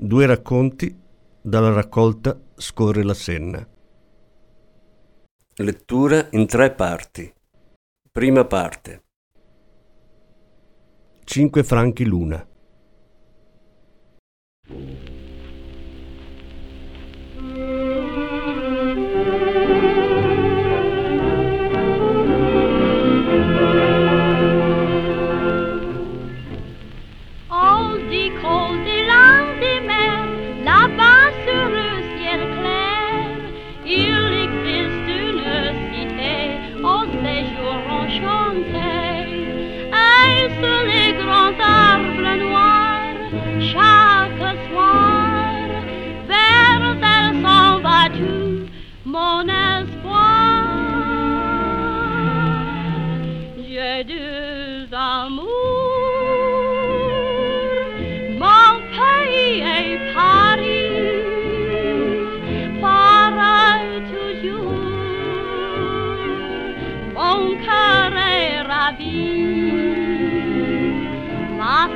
Due racconti dalla raccolta Scorre la Senna. Lettura in tre parti. Prima parte. 5 franchi l'una. care ravi. Ma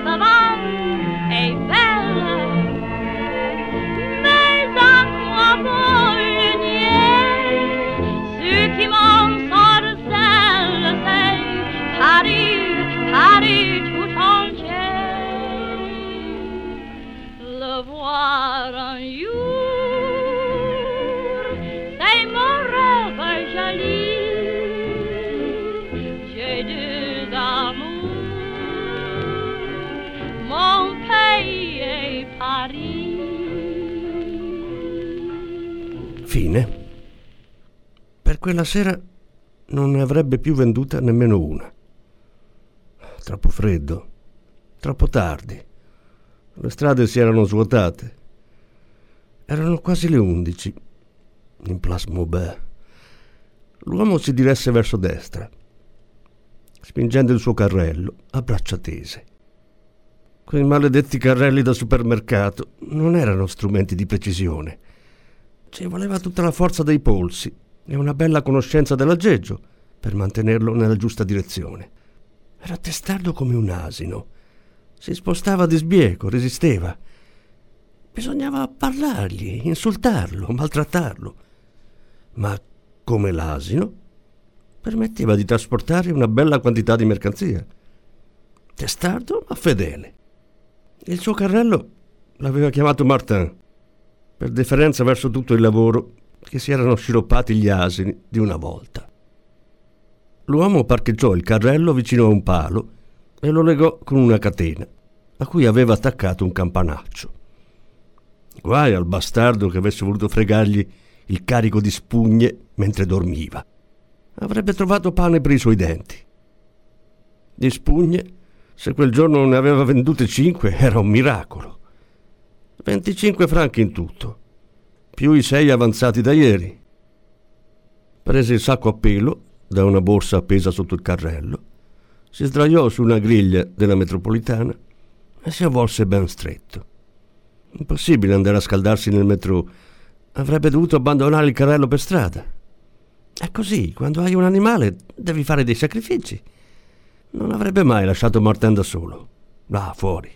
quella sera non ne avrebbe più venduta nemmeno una. Troppo freddo, troppo tardi. Le strade si erano svuotate. Erano quasi le undici. In Place Maubert. L'uomo si diresse verso destra, spingendo il suo carrello a braccia tese. Quei maledetti carrelli da supermercato non erano strumenti di precisione ci voleva tutta la forza dei polsi e una bella conoscenza dell'aggeggio per mantenerlo nella giusta direzione. Era testardo come un asino. Si spostava di sbieco, resisteva. Bisognava parlargli, insultarlo, maltrattarlo. Ma come l'asino, permetteva di trasportare una bella quantità di mercanzia. Testardo ma fedele. Il suo carrello l'aveva chiamato Martin per deferenza verso tutto il lavoro che si erano sciroppati gli asini di una volta. L'uomo parcheggiò il carrello vicino a un palo e lo legò con una catena, a cui aveva attaccato un campanaccio. Guai al bastardo che avesse voluto fregargli il carico di spugne mentre dormiva. Avrebbe trovato pane per i suoi denti. Di spugne, se quel giorno ne aveva vendute cinque, era un miracolo. 25 franchi in tutto, più i sei avanzati da ieri. Prese il sacco a pelo da una borsa appesa sotto il carrello, si sdraiò su una griglia della metropolitana e si avvolse ben stretto. Impossibile andare a scaldarsi nel metro. Avrebbe dovuto abbandonare il carrello per strada. È così, quando hai un animale devi fare dei sacrifici. Non avrebbe mai lasciato Martin da solo. Là, fuori.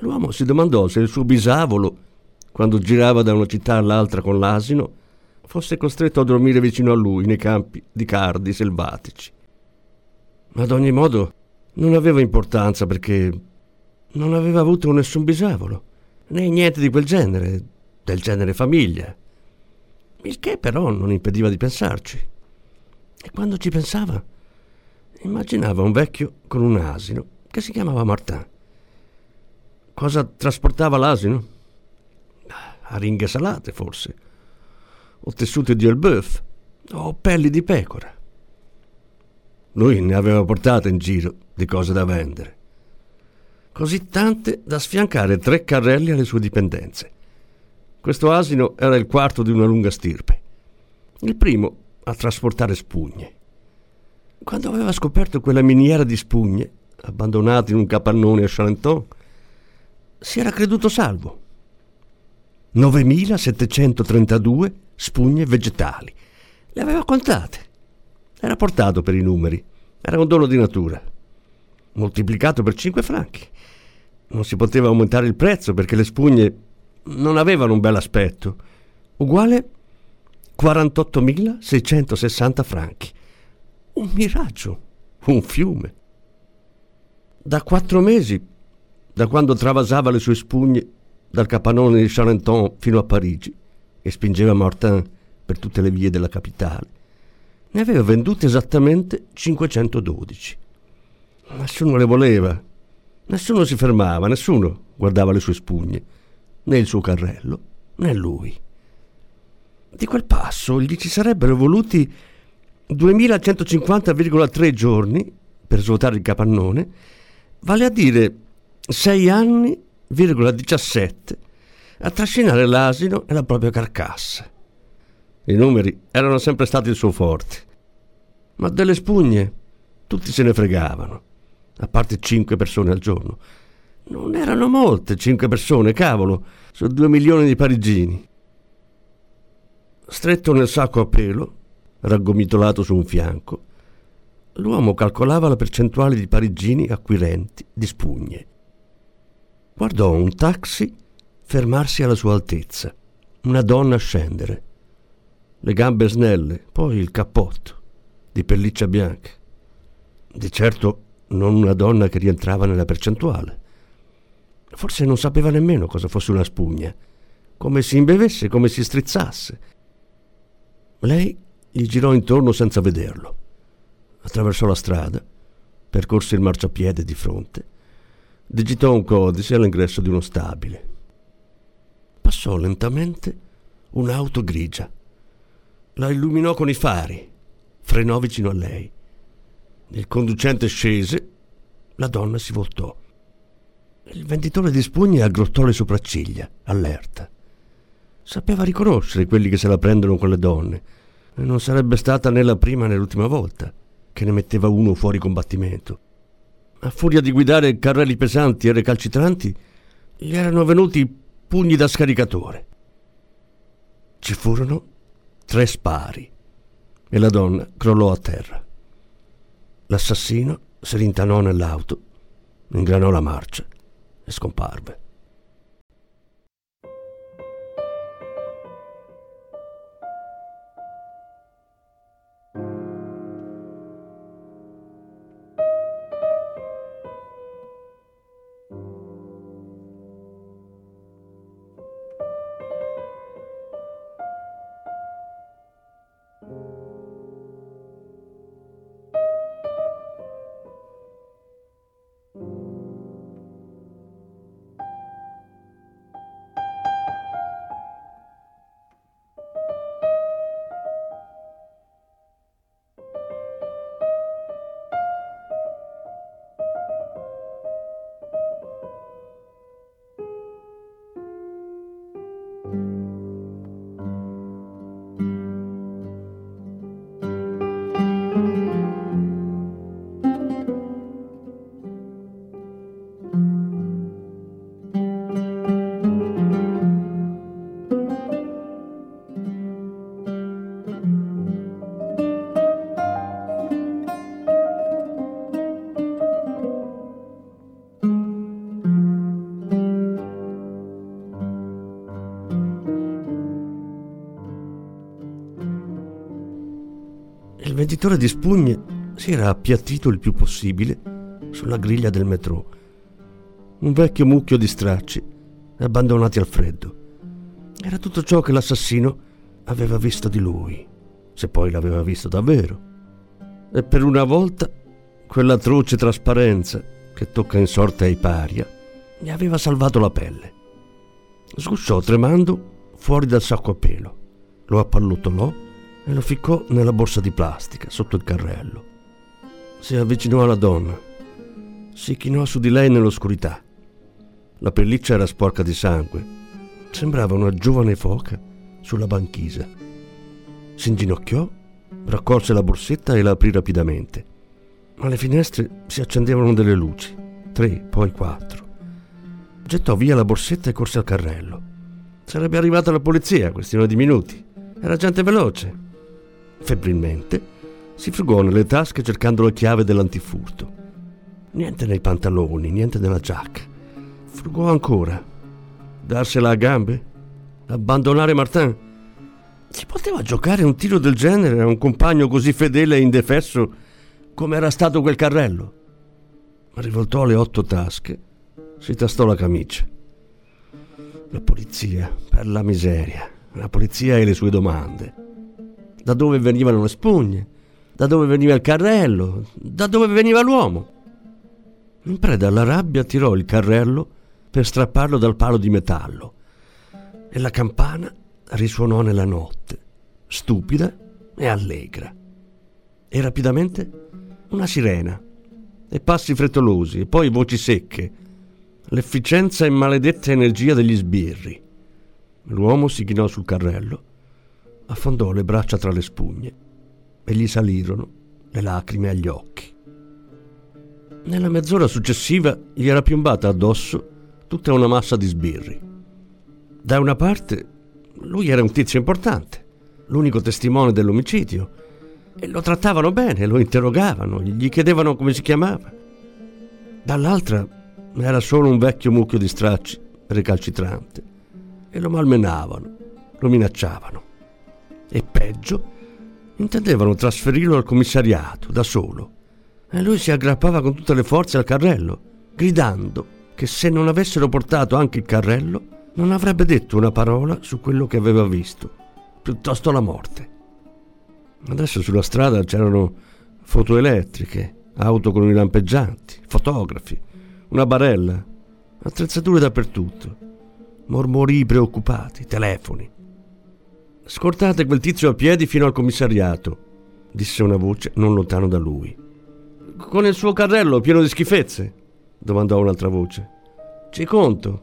L'uomo si domandò se il suo bisavolo, quando girava da una città all'altra con l'asino, fosse costretto a dormire vicino a lui nei campi di cardi selvatici. Ma ad ogni modo non aveva importanza perché non aveva avuto nessun bisavolo, né niente di quel genere, del genere famiglia. Il che però non impediva di pensarci. E quando ci pensava, immaginava un vecchio con un asino che si chiamava Martin Cosa trasportava l'asino? Aringhe salate, forse. O tessuto di elbeuf. O pelli di pecora. Lui ne aveva portate in giro di cose da vendere. così tante da sfiancare tre carrelli alle sue dipendenze. Questo asino era il quarto di una lunga stirpe, il primo a trasportare spugne. Quando aveva scoperto quella miniera di spugne, abbandonate in un capannone a Charenton, si era creduto salvo. 9.732 spugne vegetali. Le aveva contate. Era portato per i numeri. Era un dono di natura. Moltiplicato per 5 franchi. Non si poteva aumentare il prezzo perché le spugne non avevano un bel aspetto. Uguale 48.660 franchi. Un miraggio, un fiume. Da quattro mesi, da quando travasava le sue spugne dal capannone di Charenton fino a Parigi e spingeva Martin per tutte le vie della capitale, ne aveva vendute esattamente 512. Nessuno le voleva, nessuno si fermava, nessuno guardava le sue spugne, né il suo carrello, né lui. Di quel passo gli ci sarebbero voluti 2150,3 giorni per svuotare il capannone vale a dire 6 anni, 17 a trascinare l'asino e la propria carcassa. I numeri erano sempre stati il suo forte, ma delle spugne tutti se ne fregavano, a parte 5 persone al giorno. Non erano molte, 5 persone, cavolo, su 2 milioni di parigini. Stretto nel sacco a pelo, raggomitolato su un fianco, l'uomo calcolava la percentuale di parigini acquirenti di spugne. Guardò un taxi fermarsi alla sua altezza, una donna scendere, le gambe snelle, poi il cappotto, di pelliccia bianca. Di certo non una donna che rientrava nella percentuale. Forse non sapeva nemmeno cosa fosse una spugna, come si imbevesse, come si strizzasse. Lei gli girò intorno senza vederlo attraversò la strada, percorse il marciapiede di fronte, digitò un codice all'ingresso di uno stabile. Passò lentamente un'auto grigia. La illuminò con i fari, frenò vicino a lei. Il conducente scese, la donna si voltò. Il venditore di spugne aggrottò le sopracciglia, allerta. Sapeva riconoscere quelli che se la prendono con le donne, e non sarebbe stata né la prima né l'ultima volta che ne metteva uno fuori combattimento. A furia di guidare carrelli pesanti e recalcitranti, gli erano venuti pugni da scaricatore. Ci furono tre spari e la donna crollò a terra. L'assassino si rintanò nell'auto, ingranò la marcia e scomparve. Venditore di spugne si era appiattito il più possibile sulla griglia del metro. Un vecchio mucchio di stracci abbandonati al freddo. Era tutto ciò che l'assassino aveva visto di lui, se poi l'aveva visto davvero. E per una volta quell'atroce trasparenza che tocca in sorte ai paria gli aveva salvato la pelle. Sgusciò tremando fuori dal sacco a pelo, lo appallottolò e lo ficcò nella borsa di plastica sotto il carrello. Si avvicinò alla donna, si chinò su di lei nell'oscurità La pelliccia era sporca di sangue. Sembrava una giovane foca sulla banchisa. Si inginocchiò, raccolse la borsetta e la aprì rapidamente. Alle finestre si accendevano delle luci, tre, poi quattro. Gettò via la borsetta e corse al carrello. Sarebbe arrivata la polizia, questione di minuti. Era gente veloce. Febbrilmente si frugò nelle tasche cercando la chiave dell'antifurto. Niente nei pantaloni, niente nella giacca. Frugò ancora. Darsela a gambe? Abbandonare Martin? Si poteva giocare un tiro del genere a un compagno così fedele e indefesso come era stato quel carrello? Rivoltò le otto tasche, si tastò la camicia. La polizia, per la miseria, la polizia e le sue domande. Da dove venivano le spugne? Da dove veniva il carrello? Da dove veniva l'uomo? In preda alla rabbia tirò il carrello per strapparlo dal palo di metallo e la campana risuonò nella notte, stupida e allegra. E rapidamente una sirena e passi frettolosi e poi voci secche, l'efficienza e maledetta energia degli sbirri. L'uomo si chinò sul carrello, affondò le braccia tra le spugne e gli salirono le lacrime agli occhi. Nella mezz'ora successiva gli era piombata addosso tutta una massa di sbirri. Da una parte lui era un tizio importante, l'unico testimone dell'omicidio, e lo trattavano bene, lo interrogavano, gli chiedevano come si chiamava. Dall'altra era solo un vecchio mucchio di stracci recalcitrante e lo malmenavano, lo minacciavano. E peggio, intendevano trasferirlo al commissariato da solo. E lui si aggrappava con tutte le forze al carrello, gridando che se non avessero portato anche il carrello non avrebbe detto una parola su quello che aveva visto, piuttosto la morte. Adesso sulla strada c'erano foto elettriche, auto con i lampeggianti, fotografi, una barella, attrezzature dappertutto, mormorii preoccupati, telefoni. Scortate quel tizio a piedi fino al commissariato, disse una voce non lontano da lui. Con il suo carrello pieno di schifezze? domandò un'altra voce. Ci conto.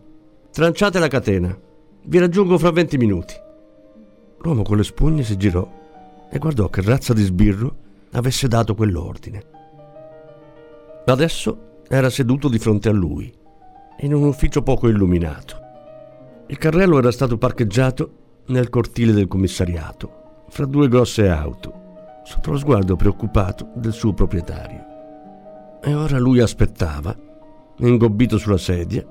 Tranciate la catena. Vi raggiungo fra venti minuti. L'uomo con le spugne si girò e guardò che razza di sbirro avesse dato quell'ordine. Adesso era seduto di fronte a lui, in un ufficio poco illuminato. Il carrello era stato parcheggiato nel cortile del commissariato, fra due grosse auto, sotto lo sguardo preoccupato del suo proprietario. E ora lui aspettava, ingobbito sulla sedia,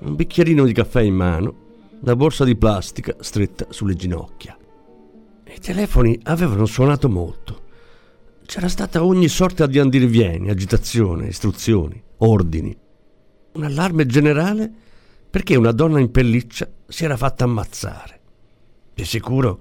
un bicchierino di caffè in mano, la borsa di plastica stretta sulle ginocchia. I telefoni avevano suonato molto. C'era stata ogni sorta di andirivieni, agitazione, istruzioni, ordini. Un allarme generale perché una donna in pelliccia si era fatta ammazzare. Di sicuro,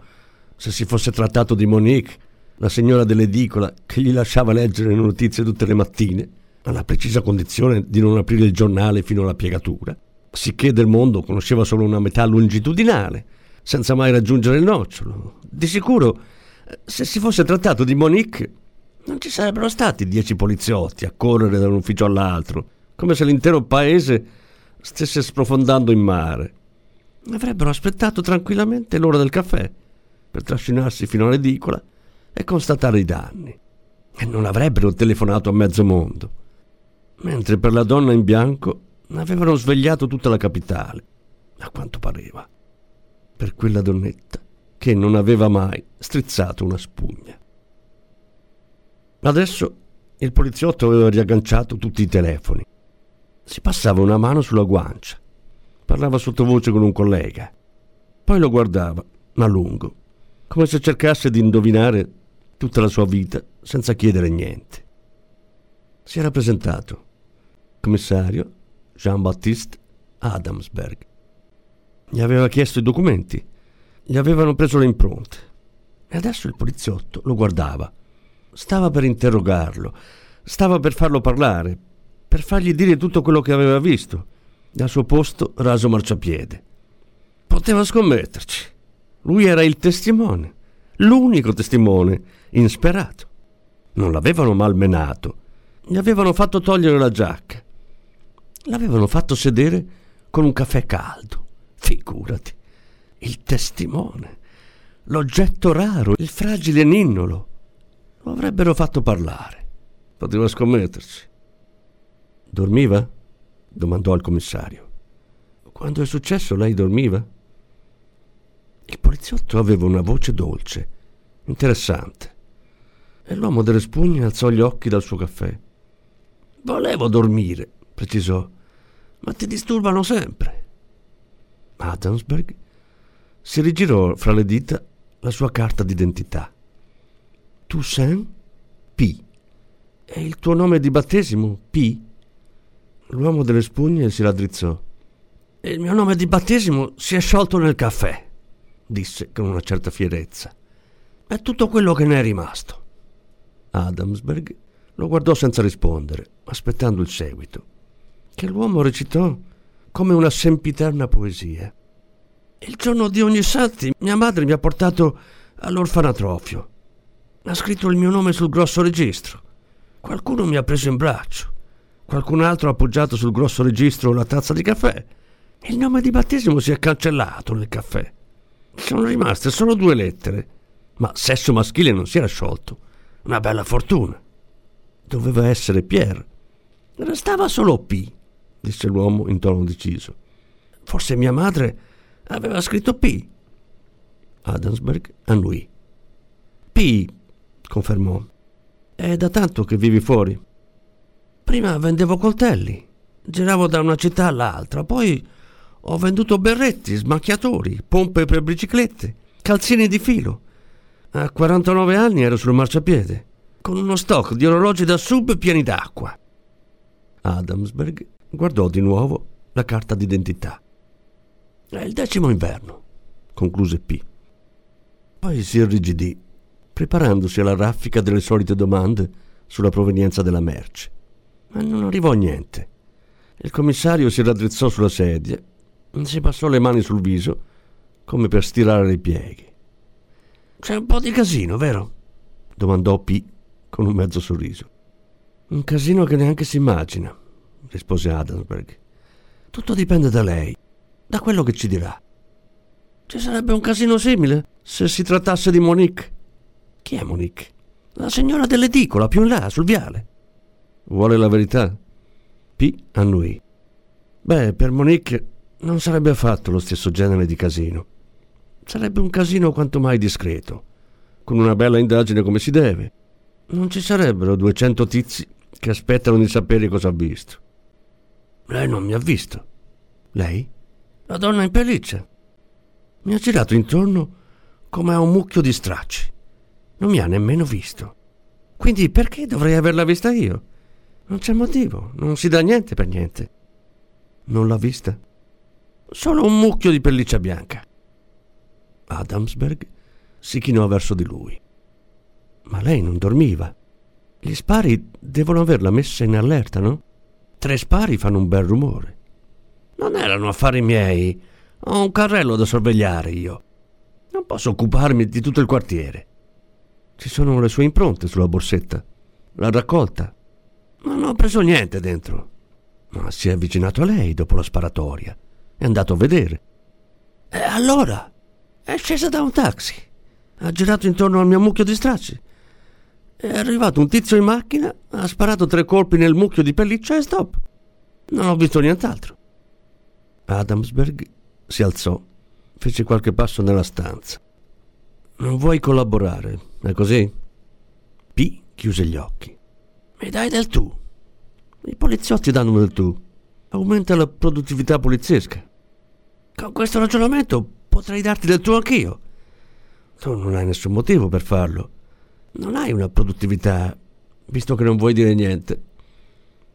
se si fosse trattato di Monique, la signora dell'edicola che gli lasciava leggere le notizie tutte le mattine, alla precisa condizione di non aprire il giornale fino alla piegatura, sicché del mondo conosceva solo una metà longitudinale, senza mai raggiungere il nocciolo. Di sicuro, se si fosse trattato di Monique, non ci sarebbero stati dieci poliziotti a correre da un ufficio all'altro, come se l'intero paese stesse sprofondando in mare. Avrebbero aspettato tranquillamente l'ora del caffè per trascinarsi fino all'edicola e constatare i danni. E non avrebbero telefonato a mezzo mondo. Mentre per la donna in bianco avevano svegliato tutta la capitale, a quanto pareva per quella donnetta che non aveva mai strizzato una spugna. Adesso il poliziotto aveva riagganciato tutti i telefoni. Si passava una mano sulla guancia. Parlava sottovoce con un collega. Poi lo guardava, a lungo, come se cercasse di indovinare tutta la sua vita senza chiedere niente. Si era presentato. Commissario Jean-Baptiste Adamsberg. Gli aveva chiesto i documenti, gli avevano preso le impronte. E adesso il poliziotto lo guardava. Stava per interrogarlo, stava per farlo parlare, per fargli dire tutto quello che aveva visto. Al suo posto raso marciapiede. Poteva scommetterci. Lui era il testimone, l'unico testimone, insperato. Non l'avevano malmenato, gli avevano fatto togliere la giacca, l'avevano fatto sedere con un caffè caldo. Figurati. Il testimone, l'oggetto raro, il fragile ninnolo. Lo avrebbero fatto parlare. Poteva scommetterci. Dormiva? Domandò il commissario. Quando è successo lei dormiva? Il poliziotto aveva una voce dolce, interessante. E l'uomo delle spugne alzò gli occhi dal suo caffè. Volevo dormire, precisò, ma ti disturbano sempre. Adamsberg si rigirò fra le dita la sua carta d'identità. Toussaint P. E il tuo nome di battesimo? P. L'uomo delle spugne si raddrizzò. Il mio nome di battesimo si è sciolto nel caffè, disse con una certa fierezza. È tutto quello che ne è rimasto. Adamsberg lo guardò senza rispondere, aspettando il seguito, che l'uomo recitò come una sempiterna poesia. Il giorno di ogni santi mia madre mi ha portato all'orfanatrofio. Ha scritto il mio nome sul grosso registro. Qualcuno mi ha preso in braccio. Qualcun altro ha appoggiato sul grosso registro la tazza di caffè. Il nome di battesimo si è cancellato nel caffè. Sono rimaste solo due lettere, ma sesso maschile non si era sciolto. Una bella fortuna. Doveva essere Pierre. Restava solo P, disse l'uomo in tono deciso. Forse mia madre aveva scritto P. Adamsberg annui. P, confermò. È da tanto che vivi fuori. Prima vendevo coltelli. Giravo da una città all'altra, poi ho venduto berretti, smacchiatori, pompe per biciclette, calzini di filo. A 49 anni ero sul marciapiede, con uno stock di orologi da sub pieni d'acqua. Adamsberg guardò di nuovo la carta d'identità. È il decimo inverno, concluse P. Poi si irrigidì, preparandosi alla raffica delle solite domande sulla provenienza della merce. Ma non arrivò niente. Il commissario si raddrizzò sulla sedia, si passò le mani sul viso, come per stirare i pieghi. C'è un po' di casino, vero? domandò P con un mezzo sorriso. Un casino che neanche si immagina, rispose Adamsberg. Tutto dipende da lei da quello che ci dirà. Ci sarebbe un casino simile se si trattasse di Monique. Chi è Monique? La signora dell'edicola, più in là, sul viale. Vuole la verità? P. annui. Beh, per Monique non sarebbe affatto lo stesso genere di casino. Sarebbe un casino quanto mai discreto, con una bella indagine come si deve. Non ci sarebbero duecento tizi che aspettano di sapere cosa ha visto. Lei non mi ha visto. Lei? La donna in pelliccia. Mi ha girato intorno come a un mucchio di stracci. Non mi ha nemmeno visto. Quindi perché dovrei averla vista io? Non c'è motivo, non si dà niente per niente. Non l'ha vista? Solo un mucchio di pelliccia bianca. Adamsberg si chinò verso di lui. Ma lei non dormiva. Gli spari devono averla messa in allerta, no? Tre spari fanno un bel rumore. Non erano affari miei. Ho un carrello da sorvegliare io. Non posso occuparmi di tutto il quartiere. Ci sono le sue impronte sulla borsetta. L'ha raccolta. Non ho preso niente dentro. Ma si è avvicinato a lei dopo la sparatoria. È andato a vedere. E allora? È scesa da un taxi. Ha girato intorno al mio mucchio di stracci. È arrivato un tizio in macchina, ha sparato tre colpi nel mucchio di pelliccia e stop. Non ho visto nient'altro. Adamsberg si alzò, fece qualche passo nella stanza. Non vuoi collaborare, è così? P chiuse gli occhi. Mi dai del tu. I poliziotti danno del tu. Aumenta la produttività poliziesca. Con questo ragionamento potrei darti del tu anch'io. Tu non hai nessun motivo per farlo. Non hai una produttività, visto che non vuoi dire niente.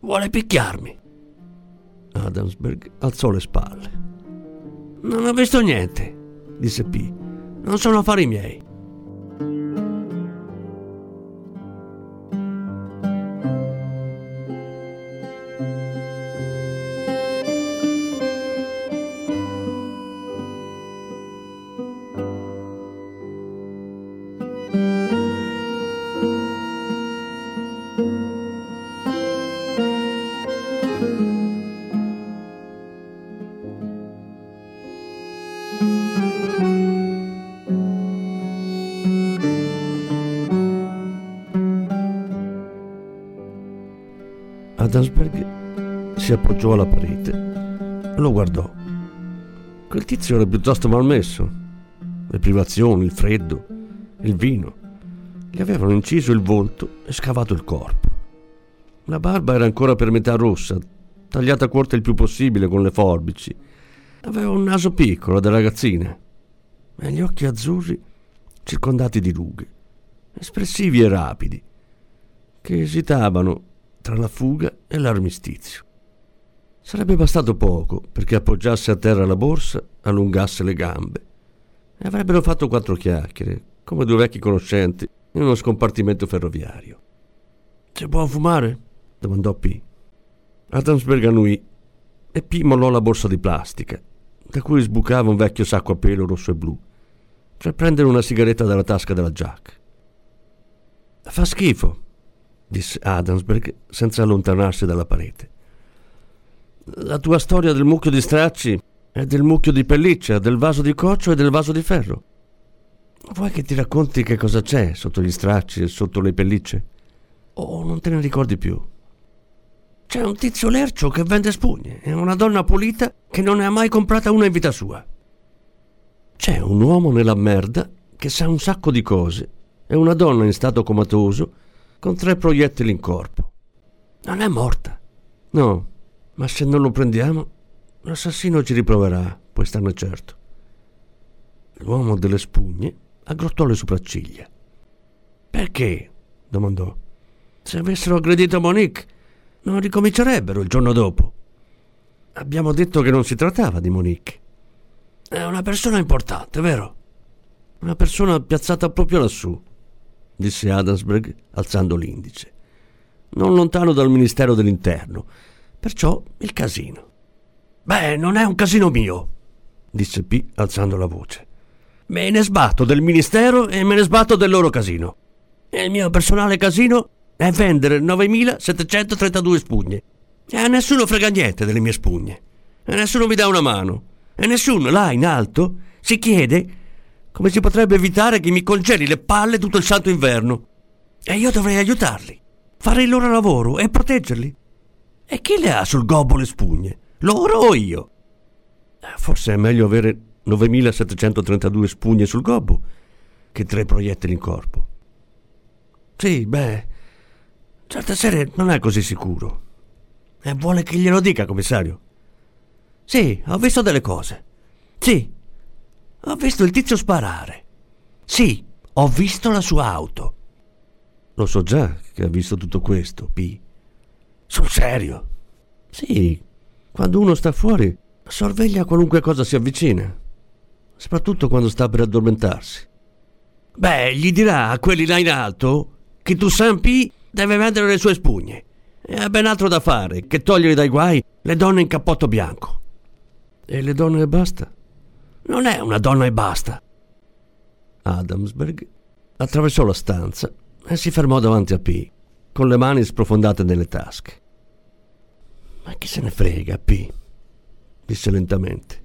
Vuole picchiarmi. Adamsberg alzò le spalle. Non ho visto niente, disse P. Non sono affari miei. Si appoggiò alla parete. Lo guardò. Quel tizio era piuttosto malmesso. Le privazioni, il freddo, il vino gli avevano inciso il volto e scavato il corpo. La barba era ancora per metà rossa, tagliata corta il più possibile con le forbici. Aveva un naso piccolo da ragazzina e gli occhi azzurri circondati di rughe, espressivi e rapidi, che esitavano tra la fuga e l'armistizio. Sarebbe bastato poco perché appoggiasse a terra la borsa, allungasse le gambe e avrebbero fatto quattro chiacchiere, come due vecchi conoscenti in uno scompartimento ferroviario. C'è buon fumare? domandò P. Adamsberg annui e P mollò la borsa di plastica, da cui sbucava un vecchio sacco a pelo rosso e blu, per prendere una sigaretta dalla tasca della Jack. Fa schifo, disse Adamsberg senza allontanarsi dalla parete. La tua storia del mucchio di stracci è del mucchio di pelliccia, del vaso di coccio e del vaso di ferro. Vuoi che ti racconti che cosa c'è sotto gli stracci e sotto le pellicce? O non te ne ricordi più? C'è un tizio lercio che vende spugne e una donna pulita che non ne ha mai comprata una in vita sua. C'è un uomo nella merda che sa un sacco di cose e una donna in stato comatoso con tre proiettili in corpo. Non è morta. No, ma se non lo prendiamo, l'assassino ci riproverà, puoi starne certo. L'uomo delle spugne aggrottò le sopracciglia. Perché? domandò. Se avessero aggredito Monique, non ricomincerebbero il giorno dopo. Abbiamo detto che non si trattava di Monique. È una persona importante, vero? Una persona piazzata proprio lassù, disse Adamsberg alzando l'indice. Non lontano dal Ministero dell'Interno. Perciò il casino. Beh, non è un casino mio, disse P alzando la voce. Me ne sbatto del ministero e me ne sbatto del loro casino. Il mio personale casino è vendere 9732 spugne. E a nessuno frega niente delle mie spugne. E nessuno mi dà una mano. E nessuno là in alto si chiede come si potrebbe evitare che mi congeli le palle tutto il santo inverno. E io dovrei aiutarli, fare il loro lavoro e proteggerli. E chi le ha sul gobbo le spugne? Loro o io? Forse è meglio avere 9732 spugne sul gobbo che tre proiettili in corpo. Sì, beh, certe sere non è così sicuro. E vuole che glielo dica, commissario? Sì, ho visto delle cose. Sì, ho visto il tizio sparare. Sì, ho visto la sua auto. Lo so già che ha visto tutto questo, P. Sul serio? Sì, quando uno sta fuori, sorveglia qualunque cosa si avvicina soprattutto quando sta per addormentarsi. Beh, gli dirà a quelli là in alto che tu P deve vendere le sue spugne e ha ben altro da fare che togliere dai guai le donne in cappotto bianco. E le donne e basta? Non è una donna e basta. Adamsberg attraversò la stanza e si fermò davanti a P, con le mani sprofondate nelle tasche. Ma chi se ne frega, P? disse lentamente.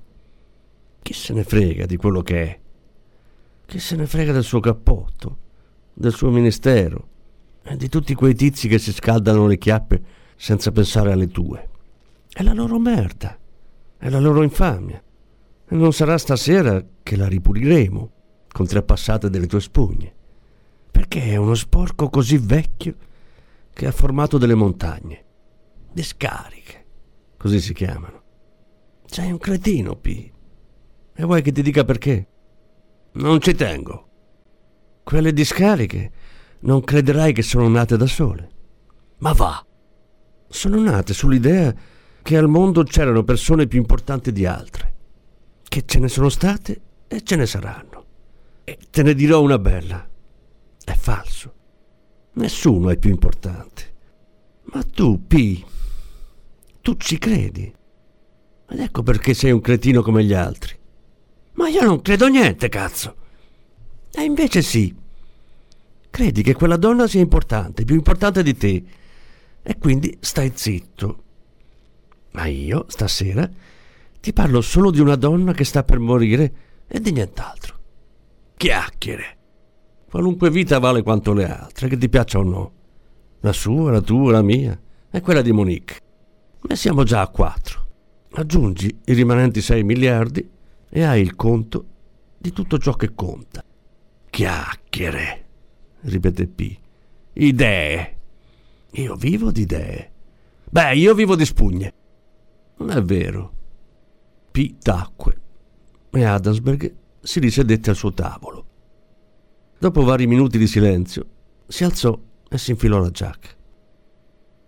Chi se ne frega di quello che è? Chi se ne frega del suo cappotto, del suo ministero e di tutti quei tizi che si scaldano le chiappe senza pensare alle tue? È la loro merda, è la loro infamia. E non sarà stasera che la ripuliremo con tre passate delle tue spugne, perché è uno sporco così vecchio che ha formato delle montagne, discariche, così si chiamano. Sei un cretino, P. E vuoi che ti dica perché? Non ci tengo. Quelle discariche non crederai che sono nate da sole. Ma va! Sono nate sull'idea che al mondo c'erano persone più importanti di altre, che ce ne sono state e ce ne saranno. E te ne dirò una bella. È falso. Nessuno è più importante. Ma tu, P, tu ci credi. Ed ecco perché sei un cretino come gli altri. Ma io non credo niente, cazzo. E invece sì. Credi che quella donna sia importante, più importante di te. E quindi stai zitto. Ma io, stasera, ti parlo solo di una donna che sta per morire e di nient'altro. Chiacchiere. Qualunque vita vale quanto le altre, che ti piaccia o no. La sua, la tua, la mia. e quella di Monique. Ne siamo già a quattro. Aggiungi i rimanenti 6 miliardi e hai il conto di tutto ciò che conta. Chiacchiere, ripete P. Idee. Io vivo di idee. Beh, io vivo di spugne. Non è vero. P tacque e Adamsberg si risedette al suo tavolo. Dopo vari minuti di silenzio, si alzò e si infilò la giacca.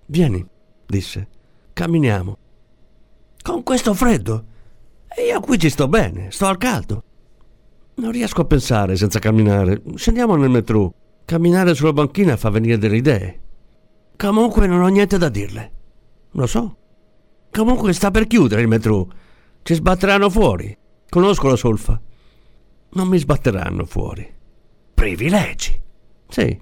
Vieni, disse, camminiamo. Con questo freddo? E io qui ci sto bene, sto al caldo. Non riesco a pensare senza camminare. Scendiamo nel metro. Camminare sulla banchina fa venire delle idee. Comunque non ho niente da dirle. Lo so. Comunque sta per chiudere il metro. Ci sbatteranno fuori. Conosco la solfa. Non mi sbatteranno fuori. Privilegi. Sì.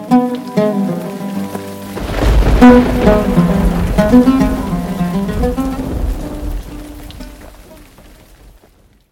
Música